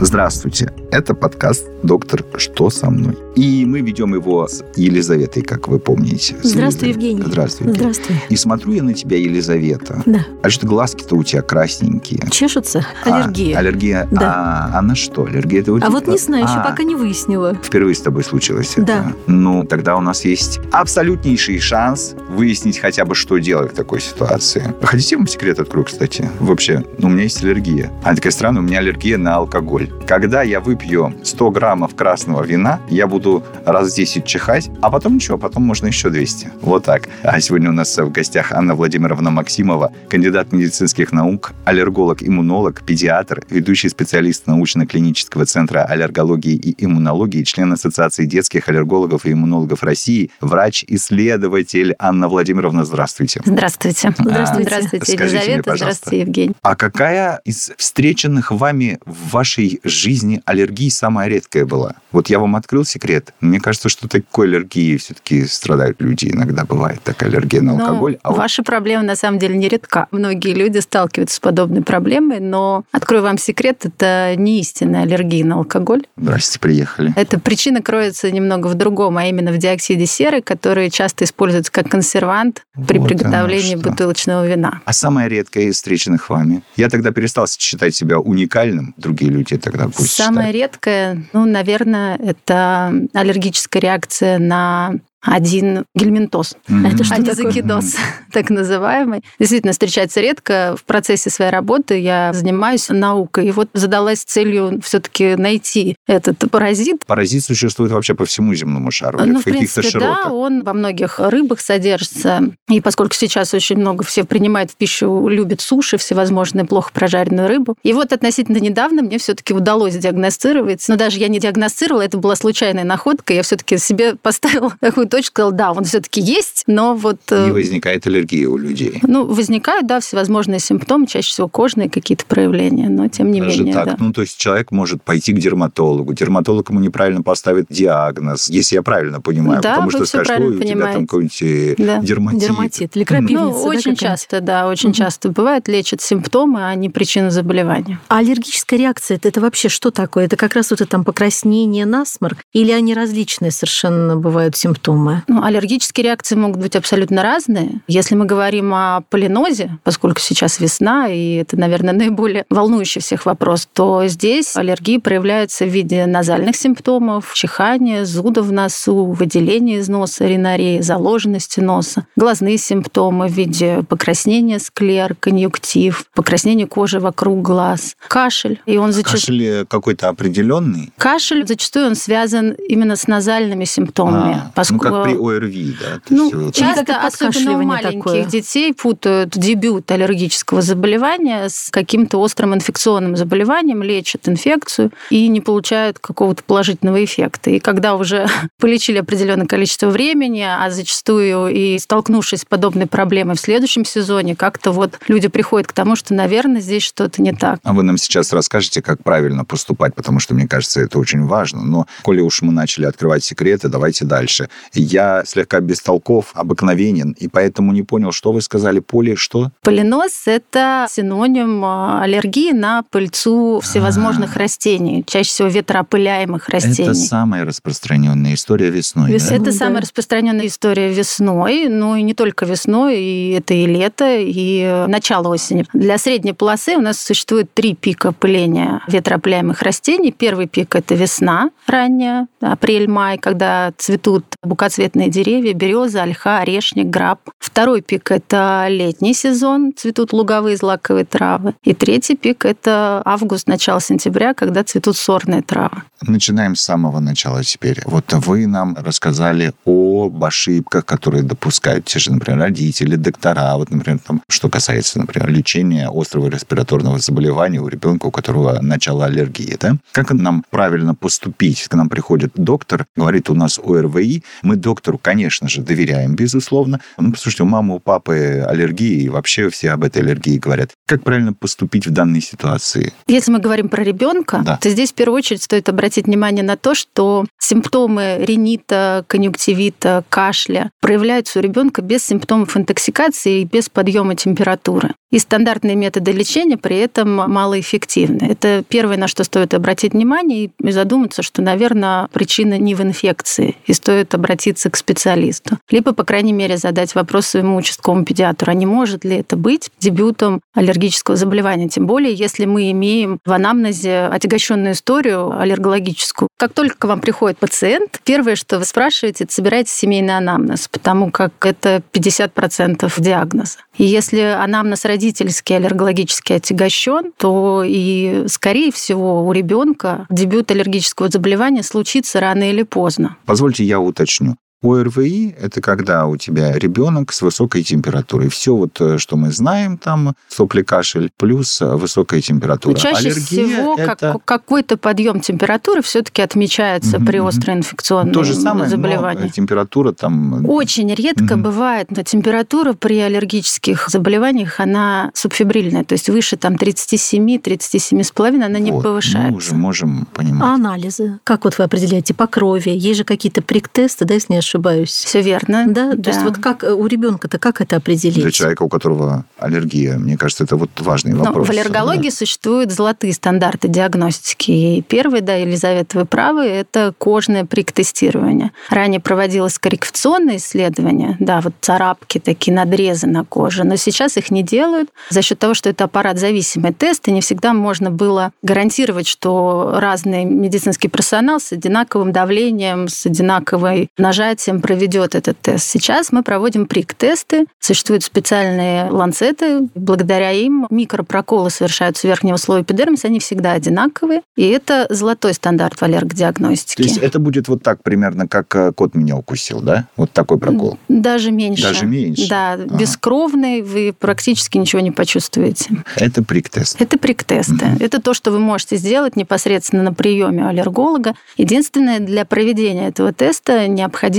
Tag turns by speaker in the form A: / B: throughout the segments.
A: Здравствуйте, это подкаст «Доктор, что со мной?» И мы ведем его с Елизаветой, как вы помните.
B: Здравствуй. Евгений.
A: Здравствуй, Евгений.
B: Здравствуй.
A: И смотрю я на тебя, Елизавета.
B: Да.
A: А что глазки-то у тебя красненькие?
B: Чешутся?
A: А,
B: Аллергия.
A: аллергия.
B: Да.
A: А, а на что? Аллергия это
B: А вот не знаю, еще
A: А,
B: пока не выяснила.
A: Впервые с тобой случилось это?
B: Да.
A: Ну, тогда у нас есть абсолютнейший шанс выяснить хотя бы, что делать в такой ситуации. Хотите, я вам секрет открою, кстати? Вообще, у меня есть аллергия. Она такая странная, у меня аллергия на алкоголь. Когда я выпью 100 граммов красного вина, я буду раз 10 чихать, а потом ничего, потом можно еще 200. Вот так. А сегодня у нас в гостях Анна Владимировна Максимова, кандидат медицинских наук, аллерголог, иммунолог, педиатр, ведущий специалист научно-клинического центра аллергологии и иммунологии, член Ассоциации детских аллергологов и иммунологов России, врач-исследователь Анна Владимировна, здравствуйте.
C: Здравствуйте.
B: Здравствуйте.
C: Здравствуйте,
A: Скажите мне,
C: Елизавета.
A: пожалуйста.
C: Здравствуйте, Евгений.
A: А какая из встреченных вами в вашей жизни аллергии самая редкая была? Вот я вам открыл секрет. Мне кажется, что такой аллергией все-таки страдают люди. Иногда бывает такая аллергия на
C: Ну,
A: алкоголь. а вот
C: ваша проблема на самом деле не редка. Многие люди сталкиваются с подобной проблемой, но открою вам секрет, это не истинная аллергия на алкоголь.
A: Здрасте, приехали.
C: Эта причина кроется немного в другом, а именно в диоксиде серы, который часто используется как консервант при
A: Вот
C: приготовлении бутылочного вина.
A: А самая редкая из встреченных вами? Я тогда перестал считать себя уникальным. Другие люди тогда пусть
C: Самое
A: считают.
C: редкое, ну, наверное, это аллергическая реакция на один гельминтоз.
B: Это что такое?
C: Анизокидоз, так называемый. Действительно, встречается редко. В процессе своей работы я занимаюсь наукой. И вот задалась целью все таки найти этот паразит.
A: Паразит существует вообще по всему земному шару.
C: Ну,
A: в
C: в
A: каких-то
C: принципе,
A: широтах.
C: да, он во многих рыбах содержится. И поскольку сейчас очень много все принимают в пищу, любят суши, всевозможные плохо прожаренную рыбу. И вот относительно недавно мне все таки удалось диагностировать. Но даже я не диагностировала, это была случайная находка. Я все таки себе поставила такую точку, сказала, да, он все таки есть, но вот... э,
A: Не возникает аллергия у людей.
C: Ну, возникают, да, всевозможные симптомы, чаще всего кожные какие-то проявления, но тем не
A: Даже
C: менее,
A: так.
C: да.
A: Ну, то есть человек может пойти к дерматологу. Дерматолог ему неправильно поставит диагноз, если я правильно понимаю.
C: Да,
A: потому что скажешь, ой, у тебя там какой-нибудь э,
C: Да.
A: дерматит.
B: Дерматит или крапивница.
C: Ну,
B: да,
C: очень часто, да, очень
B: Мгм.
C: часто бывает, лечат симптомы, а не причину заболевания.
B: А аллергическая реакция это, это вообще что такое? Это как раз вот это там покраснение, насморк? Или они различные совершенно бывают симптомы?
C: Ну, аллергические реакции могут быть абсолютно разные. Если мы говорим о полинозе, поскольку сейчас весна, и это, наверное, наиболее волнующий всех вопрос, то здесь аллергия проявляется в виде назальных симптомов, чихания, зуда в носу, выделения из носа, ринореи, заложенности носа, глазные симптомы в виде покраснения склер, конъюнктив, покраснения кожи вокруг глаз, кашель. И он зачастую...
A: Кашель э, какой-то определенный.
C: Кашель зачастую он связан именно с назальными симптомами,
A: А,
C: поскольку
A: Ну, как при ОРВИ, да.
C: ну,
A: есть вот-
B: Или
C: часто, особенно у маленьких
B: такое.
C: детей, путают дебют аллергического заболевания с каким-то острым инфекционным заболеванием, лечат инфекцию и не получают какого-то положительного эффекта. И когда уже полечили определенное количество времени, а зачастую и столкнувшись с подобной проблемой в следующем сезоне, как-то вот люди приходят к тому, что, наверное, здесь что-то не так.
A: А вы нам сейчас расскажете, как правильно поступать, потому что, мне кажется, это очень важно. Но, коли уж мы начали открывать секреты, давайте дальше. Я слегка бестолков, обыкновенен, и поэтому не понял, что вы сказали. Поле что?
C: Полинос – это синоним а, аллергии на пыльцу всевозможных растений, чаще всего ветроопыляемых растений.
A: Это самая распространенная история весной.
B: Весной.
A: да?
C: Это
B: Да.
C: самая распространенная история весной, но и не только весной, и это и лето, и начало осени. Для средней полосы у нас существует три пика пыления ветроопыляемых растений. Первый пик – это весна ранняя, апрель-май, когда цветут букоцветные деревья, береза, ольха, орешник, граб. Второй пик – это летний сезон, цветут луговые злаковые травы. И третий пик – это август, начало сентября, когда цветут сорные травы.
A: Начинаем с самого начала теперь. Вот вы нам рассказали об ошибках, которые допускают те же, например, родители, доктора. Вот, например, там, что касается, например, лечения острого респираторного заболевания у ребенка, у которого начало аллергии. Да? Как нам правильно поступить? К нам приходит доктор, говорит, у нас ОРВИ, мы доктору, конечно же, доверяем, безусловно. Ну, послушайте, у мамы, у папы аллергии, и вообще все об этой аллергии говорят. Как правильно поступить в данной ситуации?
C: Если мы говорим про ребенка,
A: Да.
C: то здесь в первую очередь стоит обратить внимание на то, что симптомы ринита, конъюнктивита, кашля проявляются у ребенка без симптомов интоксикации и без подъема температуры. И стандартные методы лечения при этом малоэффективны. Это первое, на что стоит обратить внимание и задуматься, что, наверное, причина не в инфекции, и стоит обратиться к специалисту. Либо, по крайней мере, задать вопрос своему участковому педиатру, а не может ли это быть дебютом аллергического заболевания, тем более, если мы имеем в анамнезе отягощенную историю аллергологическую. Как только к вам приходит пациент, первое, что вы спрашиваете, это собираете семейный анамнез, потому как это 50% диагноза. И если анамнез родительский аллергологически отягощен, то и, скорее всего, у ребенка дебют аллергического заболевания случится рано или поздно.
A: Позвольте я уточню. ОРВИ – это когда у тебя ребенок с высокой температурой. Все вот, э, что мы знаем, там сопли, кашель, плюс э, высокая температура.
C: Но чаще
A: Аллергия
C: всего
A: это...
C: как- какой-то подъем температуры все-таки отмечается
A: Мгм,
C: при инфекционной
A: то же самое, но
C: заболевании.
A: э, температура там...
C: Очень редко
A: Мгм.
C: бывает, но температура при аллергических заболеваниях, она субфибрильная, то есть выше там 37-37,5 она не
A: вот,
C: повышается.
A: Мы уже можем понимать.
B: А анализы? Как вот вы определяете по крови? Есть же какие-то прик-тесты, да, если не ошибаюсь?
C: Все верно.
B: Да? То есть вот как э, у ребенка-то как это определить?
A: Для человека, у которого аллергия, мне кажется, это вот важный
C: Ну,
A: вопрос.
C: в аллергологии существуют золотые стандарты диагностики. И первый, да, Елизавета, вы правы, это кожное приктестирование. Ранее проводилось коррекционное исследование, да, вот царапки, такие надрезы на коже, но сейчас их не делают за счет того, что это аппарат-зависимый тест, и не всегда можно было гарантировать, что разный медицинский персонал с одинаковым давлением, с одинаковым нажатием проведет этот тест. Сейчас мы проводим прик-тесты, существуют специальные ланцеты, благодаря им микропроколы совершаются верхнего слоя эпидермиса, они всегда одинаковые, и это злотой стандарт в аллергодиагностике.
A: То есть это будет вот так примерно, как э, кот меня укусил, да? Вот такой прокол.
C: Даже меньше.
A: Даже меньше?
C: Да,
A: Ага.
C: бескровный, вы практически ничего не почувствуете.
A: Это прик-тест.
C: Это прик-тесты. Это то, что вы можете сделать непосредственно на приеме аллерголога. Единственное, для проведения этого теста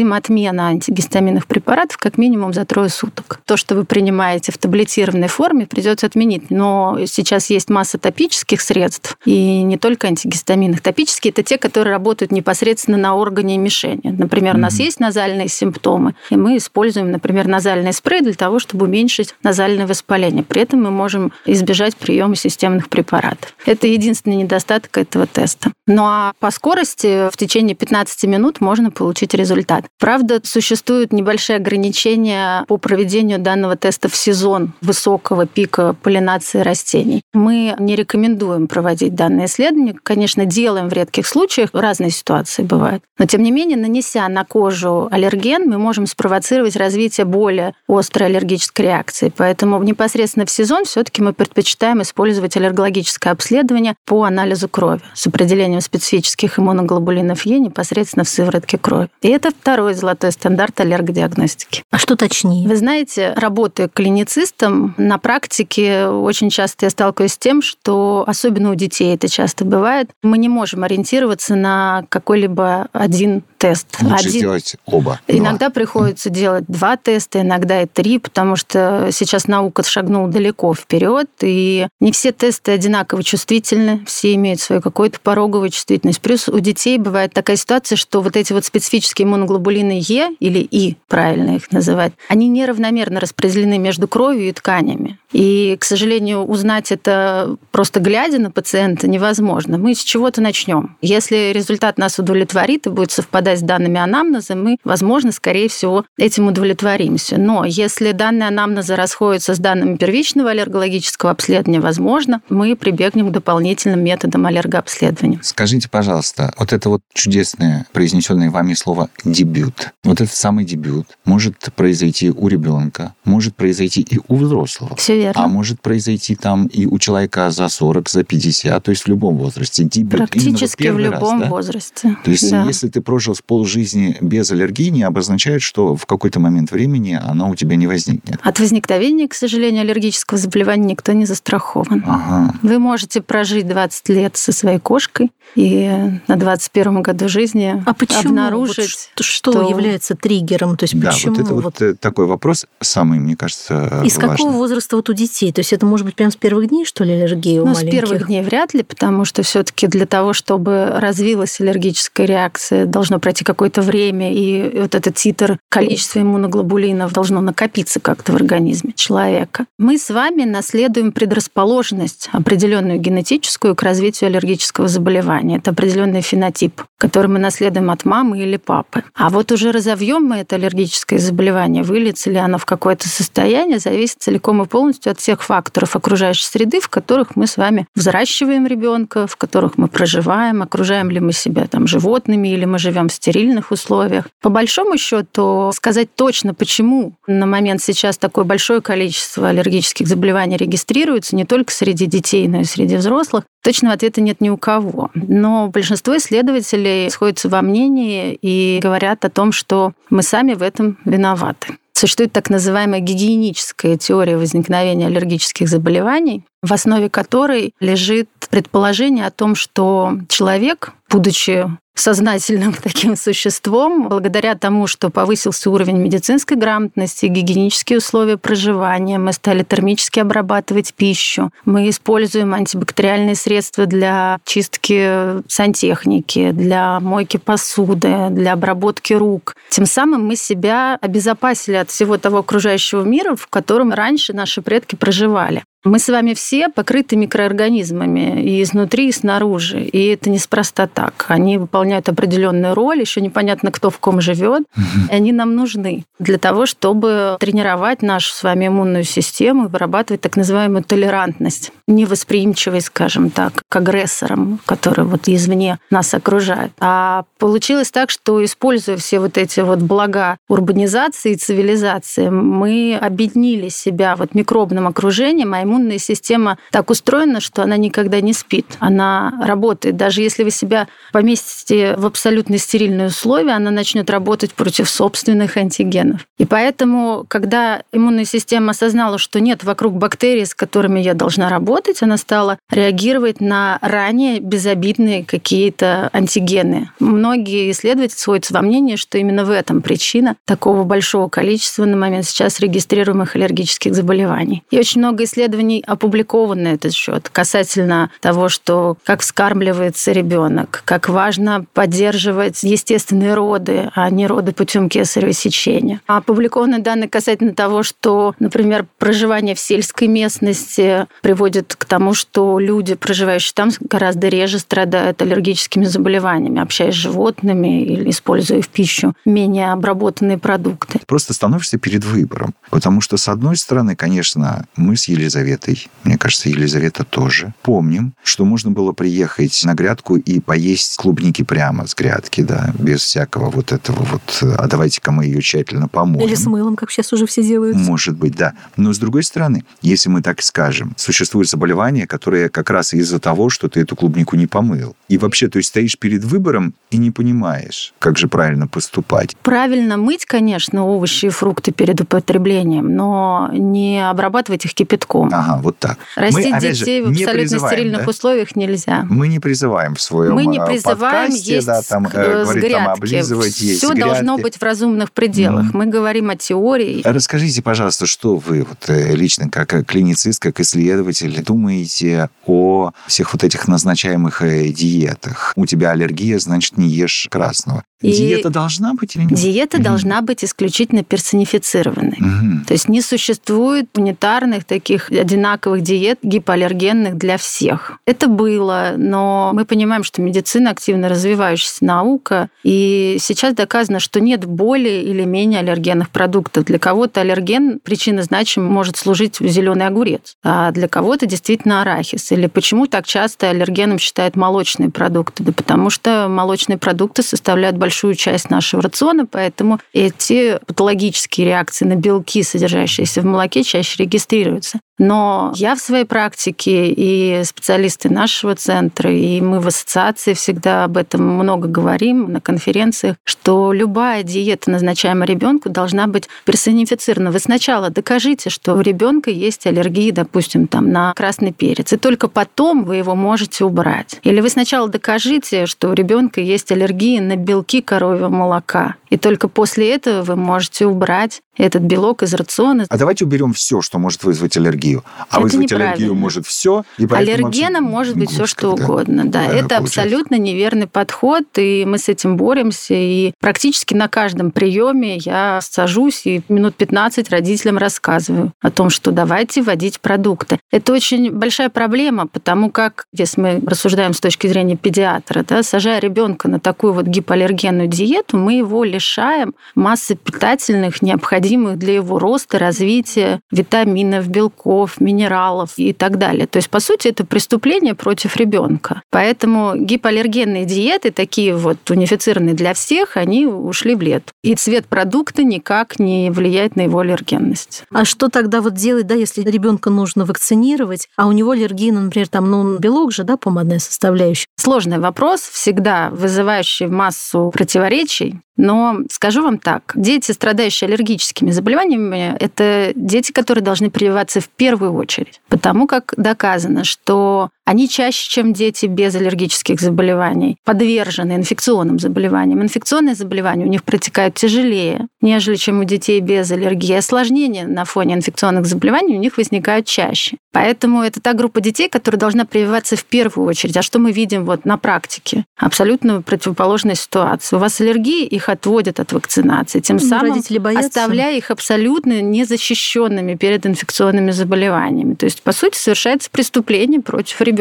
C: необходима отмена антигистаминных препаратов как минимум за трое суток. То, что вы принимаете в таблетированной форме, придется отменить. Но сейчас есть масса топических средств, и не только антигистаминных. Топические – это те, которые работают непосредственно на органе мишени. Например, у нас есть назальные симптомы, и мы используем, например, назальный спрей для того, чтобы уменьшить назальное воспаление. При этом мы можем избежать приема системных препаратов. Это единственный недостаток этого теста. Ну а по скорости в течение 15 минут можно получить результат. Правда, существуют небольшие ограничения по проведению данного теста в сезон высокого пика поллинации растений. Мы не рекомендуем проводить данное исследование. Конечно, делаем в редких случаях, разные ситуации бывают. Но, тем не менее, нанеся на кожу аллерген, мы можем спровоцировать развитие более острой аллергической реакции. Поэтому непосредственно в сезон все-таки мы предпочитаем использовать аллергологическое обследование по анализу крови с определением специфических иммуноглобулинов Е непосредственно в сыворотке крови. И это второй золотой стандарт аллергодиагностики.
B: А что точнее?
C: Вы знаете, работая клиницистом, на практике очень часто я сталкиваюсь с тем, что особенно у детей это часто бывает, мы не можем ориентироваться на какой-либо один тест.
A: Лучше
C: один...
A: сделать оба.
C: Иногда приходится делать два теста, иногда и три, потому что сейчас наука шагнула далеко вперед, и не все тесты одинаково чувствительны, все имеют свою какую-то пороговую чувствительность. Плюс у детей бывает такая ситуация, что вот эти вот специфические иммуноглобулины Е или И, правильно их называть, они неравномерно распределены между кровью и тканями. И, к сожалению, узнать это просто глядя на пациента невозможно. Мы с чего-то начнем. Если результат нас удовлетворит и будет совпадать с данными анамнеза, мы, возможно, скорее всего, этим удовлетворимся. Но если данные анамнеза расходятся с данными первичного аллергологического обследования, возможно, мы прибегнем к дополнительным методам аллергообследования.
A: Скажите, пожалуйста, вот это вот чудесное произнесенное вами слово «дебют». Вот этот самый дебют может произойти у ребенка, может произойти и у взрослого.
C: Все верно.
A: А может произойти там и у человека за 40, за 50, то есть в любом возрасте. Дебют
C: Практически в
A: первый раз,
C: любом
A: да?
C: возрасте.
A: То есть,
C: Да.
A: если ты прожил с полжизни без аллергии, не обозначает, что в какой-то момент времени она у тебя не возникнет.
C: От возникновения, к сожалению, аллергического заболевания никто не застрахован.
A: Ага.
C: Вы можете прожить 20 лет со своей кошкой, и на 21 году жизни
B: а почему?
C: обнаружить,
B: вот что, что является триггером, то есть
A: да,
B: почему?
A: вот это вот, вот э, такой вопрос самый, мне кажется,
B: Из
A: важный.
B: какого возраста вот у детей? То есть это может быть прямо с первых дней, что ли, аллергия у
C: ну,
B: маленьких?
C: с первых дней вряд ли, потому что все таки для того, чтобы развилась аллергическая реакция, должно пройти какое-то время, и вот этот титр количества иммуноглобулинов должно накопиться как-то в организме человека. Мы с вами наследуем предрасположенность определенную генетическую к развитию аллергического заболевания. Это определенный фенотип, который мы наследуем от мамы или папы. А вот уже разовьем мы это аллергическое заболевание, выльется ли оно в какое-то состояние, зависит целиком и полностью от всех факторов окружающей среды, в которых мы с вами взращиваем ребенка, в которых мы проживаем, окружаем ли мы себя там животными или мы живем в стерильных условиях. По большому счету сказать точно, почему на момент сейчас такое большое количество аллергических заболеваний регистрируется не только среди детей, но и среди взрослых, точного ответа нет ни у кого. Но большинство исследователей сходятся во мнении и говорят о том, что мы сами в этом виноваты. Существует так называемая гигиеническая теория возникновения аллергических заболеваний, в основе которой лежит предположение о том, что человек, будучи сознательным таким существом, благодаря тому, что повысился уровень медицинской грамотности, гигиенические условия проживания, мы стали термически обрабатывать пищу, мы используем антибактериальные средства для чистки сантехники, для мойки посуды, для обработки рук. Тем самым мы себя обезопасили от всего того окружающего мира, в котором раньше наши предки проживали. Мы с вами все покрыты микроорганизмами и изнутри, и снаружи. И это неспроста так. Они выполняют определенную роль, еще непонятно, кто в ком живет. И они нам нужны для того, чтобы тренировать нашу с вами иммунную систему и вырабатывать так называемую толерантность, невосприимчивость, скажем так, к агрессорам, которые вот извне нас окружают. А получилось так, что используя все вот эти вот блага урбанизации и цивилизации, мы объединили себя вот микробным окружением, а иммунная система так устроена, что она никогда не спит. Она работает. Даже если вы себя поместите в абсолютно стерильные условия, она начнет работать против собственных антигенов. И поэтому, когда иммунная система осознала, что нет вокруг бактерий, с которыми я должна работать, она стала реагировать на ранее безобидные какие-то антигены. Многие исследователи сходятся во мнении, что именно в этом причина такого большого количества на момент сейчас регистрируемых аллергических заболеваний. И очень много исследований исследований опубликовано на этот счет касательно того, что как вскармливается ребенок, как важно поддерживать естественные роды, а не роды путем кесарево сечения. Опубликованы данные касательно того, что, например, проживание в сельской местности приводит к тому, что люди, проживающие там, гораздо реже страдают аллергическими заболеваниями, общаясь с животными или используя в пищу менее обработанные продукты.
A: Просто становишься перед выбором. Потому что, с одной стороны, конечно, мы с Елизаветой Елизаветой, мне кажется, Елизавета тоже, помним, что можно было приехать на грядку и поесть клубники прямо с грядки, да, без всякого вот этого вот, а давайте-ка мы ее тщательно помоем.
B: Или с мылом, как сейчас уже все делают.
A: Может быть, да. Но с другой стороны, если мы так скажем, существует заболевание, которое как раз из-за того, что ты эту клубнику не помыл. И вообще, то есть стоишь перед выбором и не понимаешь, как же правильно поступать.
C: Правильно мыть, конечно, овощи и фрукты перед употреблением, но не обрабатывать их кипятком.
A: Ага, вот так.
C: Растить мы, детей же, в абсолютно стерильных да? условиях нельзя.
A: Мы не призываем в своем
C: Мы не призываем
A: подкасте,
C: есть
A: да, там,
C: с, э,
A: говорить,
C: грядки.
A: там, облизывать, есть
C: Все должно быть в разумных пределах. Mm. Мы говорим о теории.
A: Расскажите, пожалуйста, что вы вот, э, лично, как клиницист, как исследователь, думаете о всех вот этих назначаемых э, диетах? У тебя аллергия, значит, не ешь красного. И диета должна быть или нет?
C: Диета угу. должна быть исключительно персонифицированной.
A: Угу.
C: То есть не существует унитарных таких одинаковых диет гипоаллергенных для всех. Это было, но мы понимаем, что медицина активно развивающаяся наука, и сейчас доказано, что нет более или менее аллергенных продуктов. Для кого-то аллерген причина значим может служить зеленый огурец, а для кого-то действительно арахис. Или почему так часто аллергеном считают молочные продукты? Да потому что молочные продукты составляют большое большую часть нашего рациона, поэтому эти патологические реакции на белки, содержащиеся в молоке, чаще регистрируются. Но я в своей практике и специалисты нашего центра, и мы в ассоциации всегда об этом много говорим на конференциях, что любая диета, назначаемая ребенку, должна быть персонифицирована. Вы сначала докажите, что у ребенка есть аллергии, допустим, там, на красный перец, и только потом вы его можете убрать. Или вы сначала докажите, что у ребенка есть аллергии на белки коровьего молока, и только после этого вы можете убрать этот белок из рациона.
A: А давайте уберем все, что может вызвать аллергию. А
C: Это
A: вызвать аллергию может все.
C: Аллергеном может быть все что угодно. Да, это
A: получается.
C: абсолютно неверный подход, и мы с этим боремся. И практически на каждом приеме я сажусь и минут 15 родителям рассказываю о том, что давайте вводить продукты. Это очень большая проблема, потому как, если мы рассуждаем с точки зрения педиатра, да, сажая ребенка на такую вот гипоаллергенную диету, мы его лишаем массы питательных, необходимых для его роста, развития, витаминов, белков, минералов и так далее. То есть, по сути, это преступление против ребенка. Поэтому гипоаллергенные диеты, такие вот унифицированные для всех, они ушли в лет. И цвет продукта никак не влияет на его аллергенность.
B: А что тогда вот делать, да, если ребенка нужно вакцинировать, а у него аллергия, ну, например, там, ну, белок же, да, помадная составляющая.
C: Сложный вопрос, всегда вызывающий массу противоречий. Но скажу вам так, дети, страдающие аллергическими заболеваниями, это дети, которые должны прививаться в первую очередь, потому как доказано, что они чаще, чем дети без аллергических заболеваний, подвержены инфекционным заболеваниям. Инфекционные заболевания у них протекают тяжелее, нежели чем у детей без аллергии. Осложнения на фоне инфекционных заболеваний у них возникают чаще. Поэтому это та группа детей, которая должна прививаться в первую очередь. А что мы видим вот на практике? Абсолютно противоположная ситуация. У вас аллергии, их отводят от вакцинации, тем
B: Ну,
C: самым оставляя их абсолютно незащищенными перед инфекционными заболеваниями. То есть, по сути, совершается преступление против ребенка.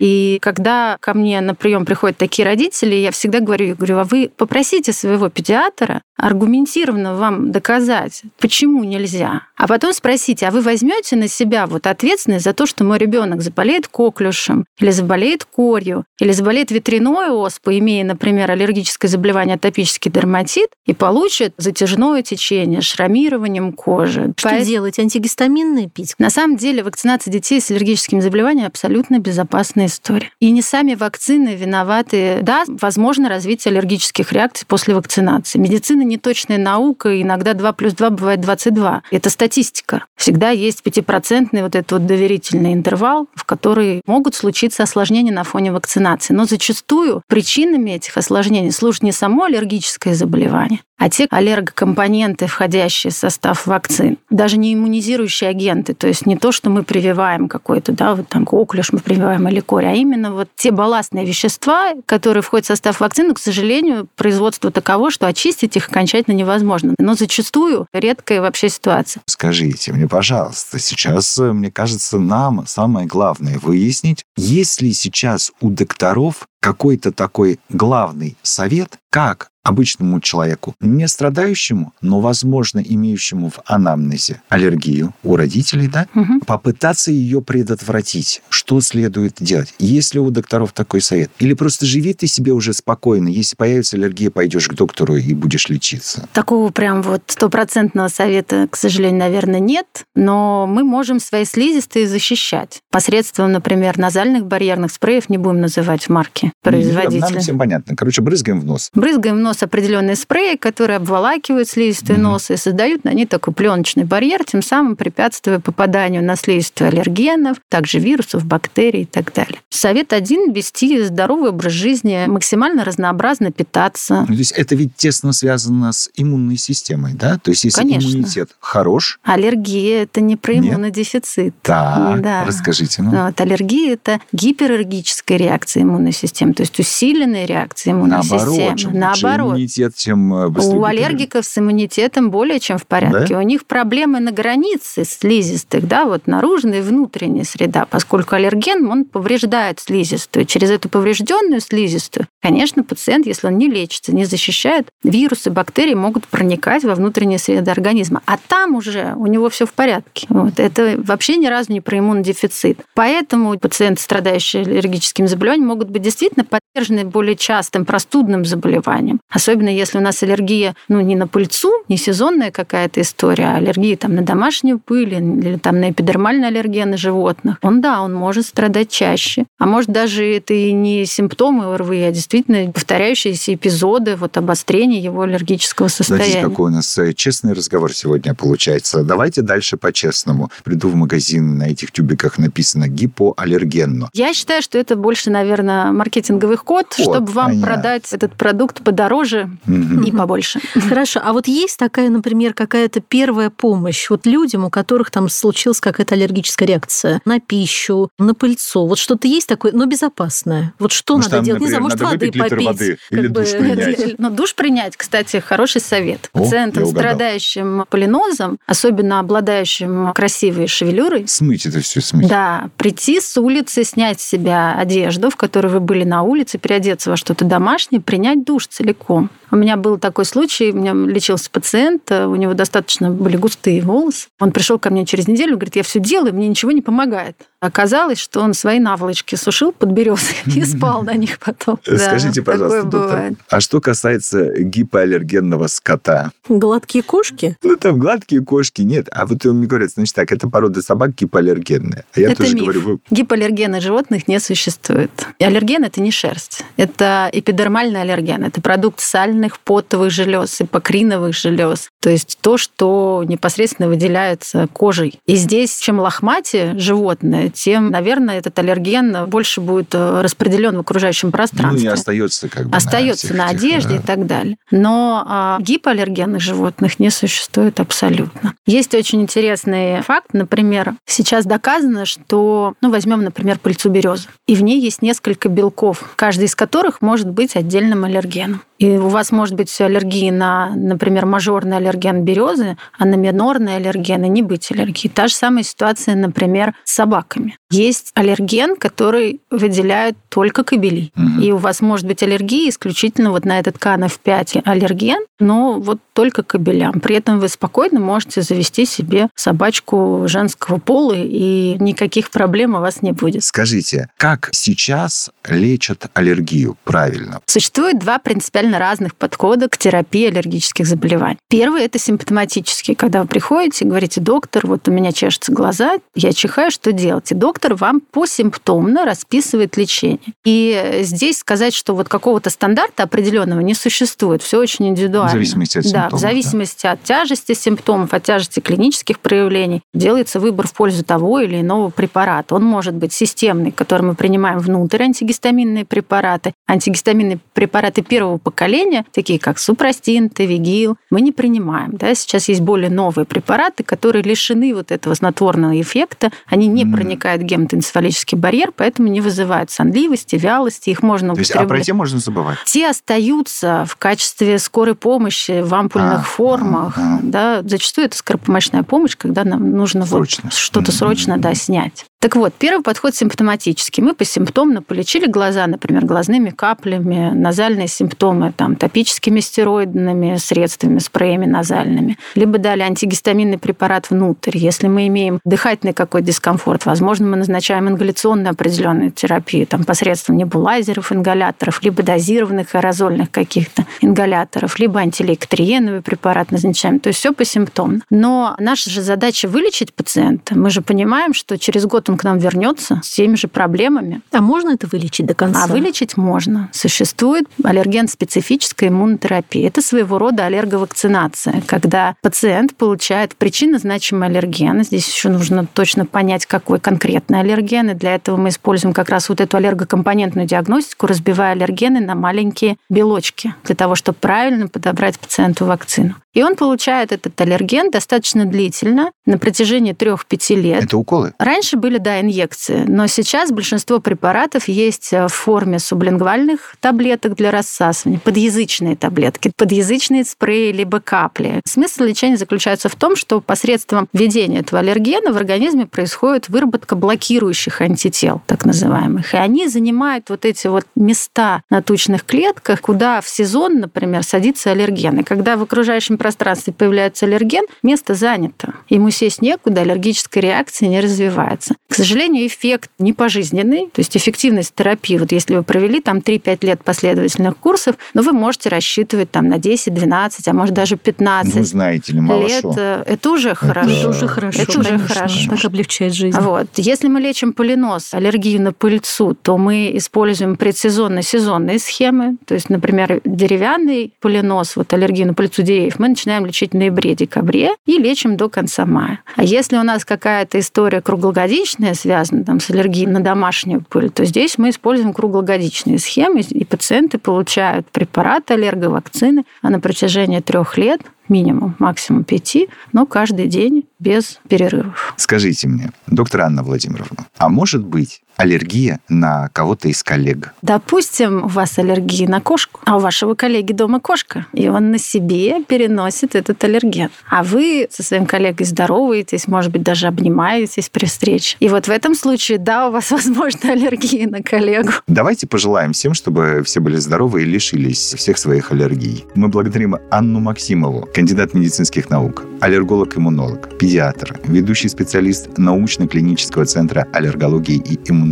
C: И когда ко мне на прием приходят такие родители, я всегда говорю, я говорю, а вы попросите своего педиатра аргументированно вам доказать, почему нельзя. А потом спросите, а вы возьмете на себя вот ответственность за то, что мой ребенок заболеет коклюшем, или заболеет корью, или заболеет ветряной оспой, имея, например, аллергическое заболевание атопический дерматит, и получит затяжное течение, шрамированием кожи.
B: Что
C: Поэт-
B: делать? Антигистаминные пить?
C: на самом деле вакцинация детей с аллергическими заболеваниями абсолютно безопасная история. И не сами вакцины виноваты. Да, возможно развитие аллергических реакций после вакцинации. Медицина не точная наука, иногда 2 плюс 2 бывает 22. Это статистика. Всегда есть пятипроцентный вот этот вот доверительный интервал, в который могут случиться осложнения на фоне вакцинации. Но зачастую причинами этих осложнений служит не само аллергическое заболевание, а те аллергокомпоненты, входящие в состав вакцин. Даже не иммунизирующие агенты, то есть не то, что мы прививаем какой-то, да, вот там коклюш мы прививаем или корь, а именно вот те балластные вещества, которые входят в состав вакцины, к сожалению, производство таково, что очистить их окончательно невозможно. Но зачастую редкая вообще ситуация.
A: Скажите мне, пожалуйста, сейчас, э, мне кажется, нам самое главное выяснить, есть ли сейчас у докторов какой-то такой главный совет, как обычному человеку, не страдающему, но, возможно, имеющему в анамнезе аллергию у родителей, да,
C: Мгм.
A: попытаться ее предотвратить. Что следует делать? Есть ли у докторов такой совет? Или просто живи ты себе уже спокойно. Если появится аллергия, пойдешь к доктору и будешь лечиться.
C: Такого прям вот стопроцентного совета, к сожалению, наверное, нет, но мы можем свои слизистые защищать посредством, например, назальных барьерных спреев, не будем называть марки
A: Нам
C: производителя.
A: всем понятно. Короче, брызгаем в нос.
C: Брызгаем в нос определенные спреи, которые обволакивают слизистые
A: Мгм.
C: носа и создают на ней такой пленочный барьер, тем самым препятствуя попаданию на слизистую аллергенов, также вирусов, бактерий и так далее. Совет один – вести здоровый образ жизни, максимально разнообразно питаться.
A: Ну, то есть это ведь тесно связано с иммунной системой, да? То есть если
C: Конечно.
A: иммунитет хорош,
C: Аллергия – это не про
A: Нет.
C: иммунодефицит.
A: так,
C: Да.
A: расскажите. Ну,
C: Вот, аллергия – это гипераллергическая реакция иммунной системы, то есть усиленная реакция иммунной
A: наоборот,
C: системы.
A: чем
C: Наоборот.
A: иммунитет, тем э, быстрее.
C: У аллергиков с иммунитетом более чем в порядке. У них проблемы на границе слизистых, да, вот наружная и внутренняя среда, поскольку аллерген, он повреждает слизистую. Через эту поврежденную слизистую, конечно, пациент, если он не лечится, не защищает, вирусы, бактерии могут проникать во внутренние среды организма. А там уже у него все в порядке. Вот. Это вообще ни разу не про иммунодефицит. Поэтому пациенты, страдающие аллергическими заболеваниями, могут быть действительно действительно подвержены более частым простудным заболеваниям. Особенно если у нас аллергия ну, не на пыльцу, не сезонная какая-то история, а аллергия там, на домашнюю пыль или там, на эпидермальную аллергию на животных. Он, да, он может страдать чаще. А может даже это и не симптомы ОРВИ, а действительно повторяющиеся эпизоды вот, обострения его аллергического состояния.
A: Знаете, какой у нас э, честный разговор сегодня получается. Давайте дальше по-честному. Приду в магазин, на этих тюбиках написано гипоаллергенно.
C: Я считаю, что это больше, наверное, маркетинговый ход,
A: Ход,
C: чтобы вам
A: понятно.
C: продать этот продукт подороже
A: Мгм.
C: и побольше.
B: Хорошо, а вот есть такая, например, какая-то первая помощь вот людям, у которых там случилась какая-то аллергическая реакция на пищу, на пыльцу. Вот что-то есть такое, но безопасное. Вот что
A: Может,
B: надо
A: там,
B: делать? Не знаю,
A: например,
B: может,
A: надо
B: воды попить.
A: воды или
B: бы,
A: душ принять?
C: Но душ принять, кстати, хороший совет.
A: О,
C: Пациентам, страдающим полинозом, особенно обладающим красивой шевелюрой,
A: Смыть это все, смыть.
C: да, прийти с улицы, снять с себя одежду, в которой вы были на улице, переодеться во что-то домашнее, принять душ целиком. У меня был такой случай, у меня лечился пациент, э, у него достаточно были густые волосы. Он пришел ко мне через неделю, говорит, я все делаю, мне ничего не помогает. Оказалось, что он свои наволочки сушил под березой и спал на них потом. Да,
A: Скажите, пожалуйста,
C: такое
A: доктор,
C: бывает.
A: а что касается гипоаллергенного скота?
B: Гладкие кошки?
A: Ну, там гладкие кошки нет. А вот мне говорят, значит так, это порода собак гипоаллергенная. А я
C: Это
A: тоже
C: миф.
A: говорю, вы-
C: Гипоаллергены животных не существует. И аллерген – это не шерсть. Это эпидермальный аллерген. Это продукт сальных потовых желез и покриновых желез. То есть то, что непосредственно выделяется кожей. И здесь, чем лохматее животное, тем, наверное, этот аллерген больше будет э, распределен в окружающем
A: ну,
C: пространстве.
A: и остается как бы
C: Остается
A: всех
C: на
A: этих,
C: одежде
A: э,
C: и так далее. Но а, гипоаллергенных животных не существует абсолютно. Есть очень интересный факт, например, сейчас доказано, что, ну, возьмем, например, пыльцу березы, и в ней есть несколько белков, каждый из которых может быть отдельным аллергеном. И у вас может быть аллергия на, например, мажорный аллерген березы, а на минорные аллергены не быть аллергии. Та же самая ситуация, например, с собаками. Есть аллерген, который выделяет только кобели.
A: Мгм.
C: И у вас может быть аллергия исключительно вот на этот КНФ5 аллерген, но вот только кобелям. При этом вы спокойно можете завести себе собачку женского пола, и никаких проблем у вас не будет.
A: Скажите, как сейчас лечат аллергию правильно?
C: Существует два принципиально разных подхода к терапии аллергических заболеваний. Первый – это симптоматический, когда вы приходите и говорите, доктор, вот у меня чешутся глаза, я чихаю, что делать? И доктор вам посимптомно расписывает лечение. И здесь сказать, что вот какого-то стандарта определенного не существует. Все очень индивидуально.
A: В зависимости от
C: Да,
A: симптомов,
C: в зависимости от тяжести симптомов, от тяжести клинических проявлений делается выбор в пользу того или иного препарата. Он может быть системный, который мы принимаем внутрь, антигистаминные препараты. Антигистаминные препараты первого поколения, такие как супрастин, тавигил, мы не принимаем. Да? Сейчас есть более новые препараты, которые лишены вот этого снотворного эффекта. Они не
A: М.
C: проникают в гематоэнцефалический барьер, поэтому не вызывают сонливости, вялости. Их можно
A: То есть, а про те можно забывать?
C: Те остаются в качестве скорой помощи в ампульных
A: А,
C: формах.
A: а, а.
C: Да, зачастую это скоропомощная помощь, когда нам нужно вот
A: Срочно.
C: что-то
A: Мгм.
C: срочно да, снять. Так вот, первый подход симптоматический. Мы посимптомно полечили глаза, например, глазными каплями, назальные симптомы, там, топическими стероидными средствами, спреями назальными. Либо дали антигистаминный препарат внутрь. Если мы имеем дыхательный какой-то дискомфорт, возможно, мы назначаем ингаляционную определенную терапию там, посредством небулайзеров, ингаляторов, либо дозированных аэрозольных каких-то ингаляторов, либо антилейкотриеновый препарат назначаем. То есть все посимптомно. Но наша же задача вылечить пациента. Мы же понимаем, что через год он к нам вернется с теми же проблемами.
B: А можно это вылечить до конца?
C: А вылечить можно. Существует аллерген-специфическая иммунотерапия. Это своего рода аллерговакцинация, когда пациент получает причинно значимый аллерген. Здесь еще нужно точно понять, какой конкретный аллерген. И для этого мы используем как раз вот эту аллергокомпонентную диагностику, разбивая аллергены на маленькие белочки, для того, чтобы правильно подобрать пациенту вакцину. И он получает этот аллерген достаточно длительно, на протяжении 3-5 лет.
A: Это уколы?
C: Раньше были, да, инъекции, но сейчас большинство препаратов есть в форме сублингвальных таблеток для рассасывания, подъязычные таблетки, подъязычные спреи либо капли. Смысл лечения заключается в том, что посредством введения этого аллергена в организме происходит выработка блокирующих антител, так называемых. И они занимают вот эти вот места на тучных клетках, куда в сезон, например, садится аллерген. И когда в окружающем пространстве появляется аллерген, место занято. Ему сесть некуда, аллергическая реакция не развивается. К сожалению, эффект не пожизненный, то есть эффективность терапии, вот если вы провели там 3-5 лет последовательных курсов, но вы можете рассчитывать там на 10-12, а может даже 15
A: Ну, знаете ли, мало
C: лет.
A: шо.
C: э, Это уже хорошо.
B: Это уже хорошо.
C: Это уже
B: конечно.
C: хорошо.
B: Так облегчает жизнь.
C: Вот. Если мы лечим полинос, аллергию на пыльцу, то мы используем предсезонно-сезонные схемы. То есть, например, деревянный полинос, вот аллергию на пыльцу деревьев, мы начинаем лечить в ноябре-декабре и лечим до конца мая. А если у нас какая-то история круглогодичная связана там, с аллергией на домашнюю пыль, то здесь мы используем круглогодичные схемы, и пациенты получают препараты аллерговакцины а на протяжении трех лет минимум, максимум пяти, но каждый день без перерывов.
A: Скажите мне, доктор Анна Владимировна, а может быть аллергия на кого-то из коллег?
C: Допустим, у вас аллергия на кошку, а у вашего коллеги дома кошка, и он на себе переносит этот аллерген. А вы со своим коллегой здороваетесь, может быть, даже обнимаетесь при встрече. И вот в этом случае, да, у вас, возможно, аллергия на коллегу.
A: Давайте пожелаем всем, чтобы все были здоровы и лишились всех своих аллергий. Мы благодарим Анну Максимову, кандидат медицинских наук, аллерголог-иммунолог, педиатр, ведущий специалист научно-клинического центра аллергологии и иммунологии,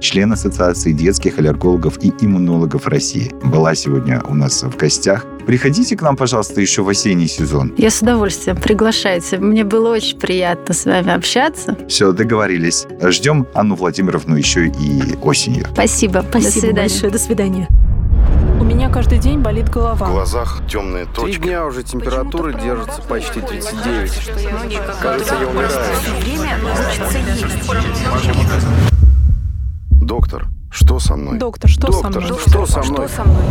A: член Ассоциации детских аллергологов и иммунологов России. Была сегодня у нас в гостях. Приходите к нам, пожалуйста, еще в осенний сезон.
C: Я с удовольствием приглашайте. Мне было очень приятно с вами общаться.
A: Все, договорились. Ждем Анну Владимировну еще и осенью.
C: Спасибо.
B: Спасибо
C: До свидания.
B: большое. До свидания.
D: У меня каждый день болит
E: В
D: голова.
E: глазах темные
F: Три
E: точки.
F: дня уже температура держится почти 39. Кажется, я умираю.
E: Доктор, что со мной?
D: Доктор, что со
F: Доктор,
D: мной?
F: что со мной?
D: Что со мной?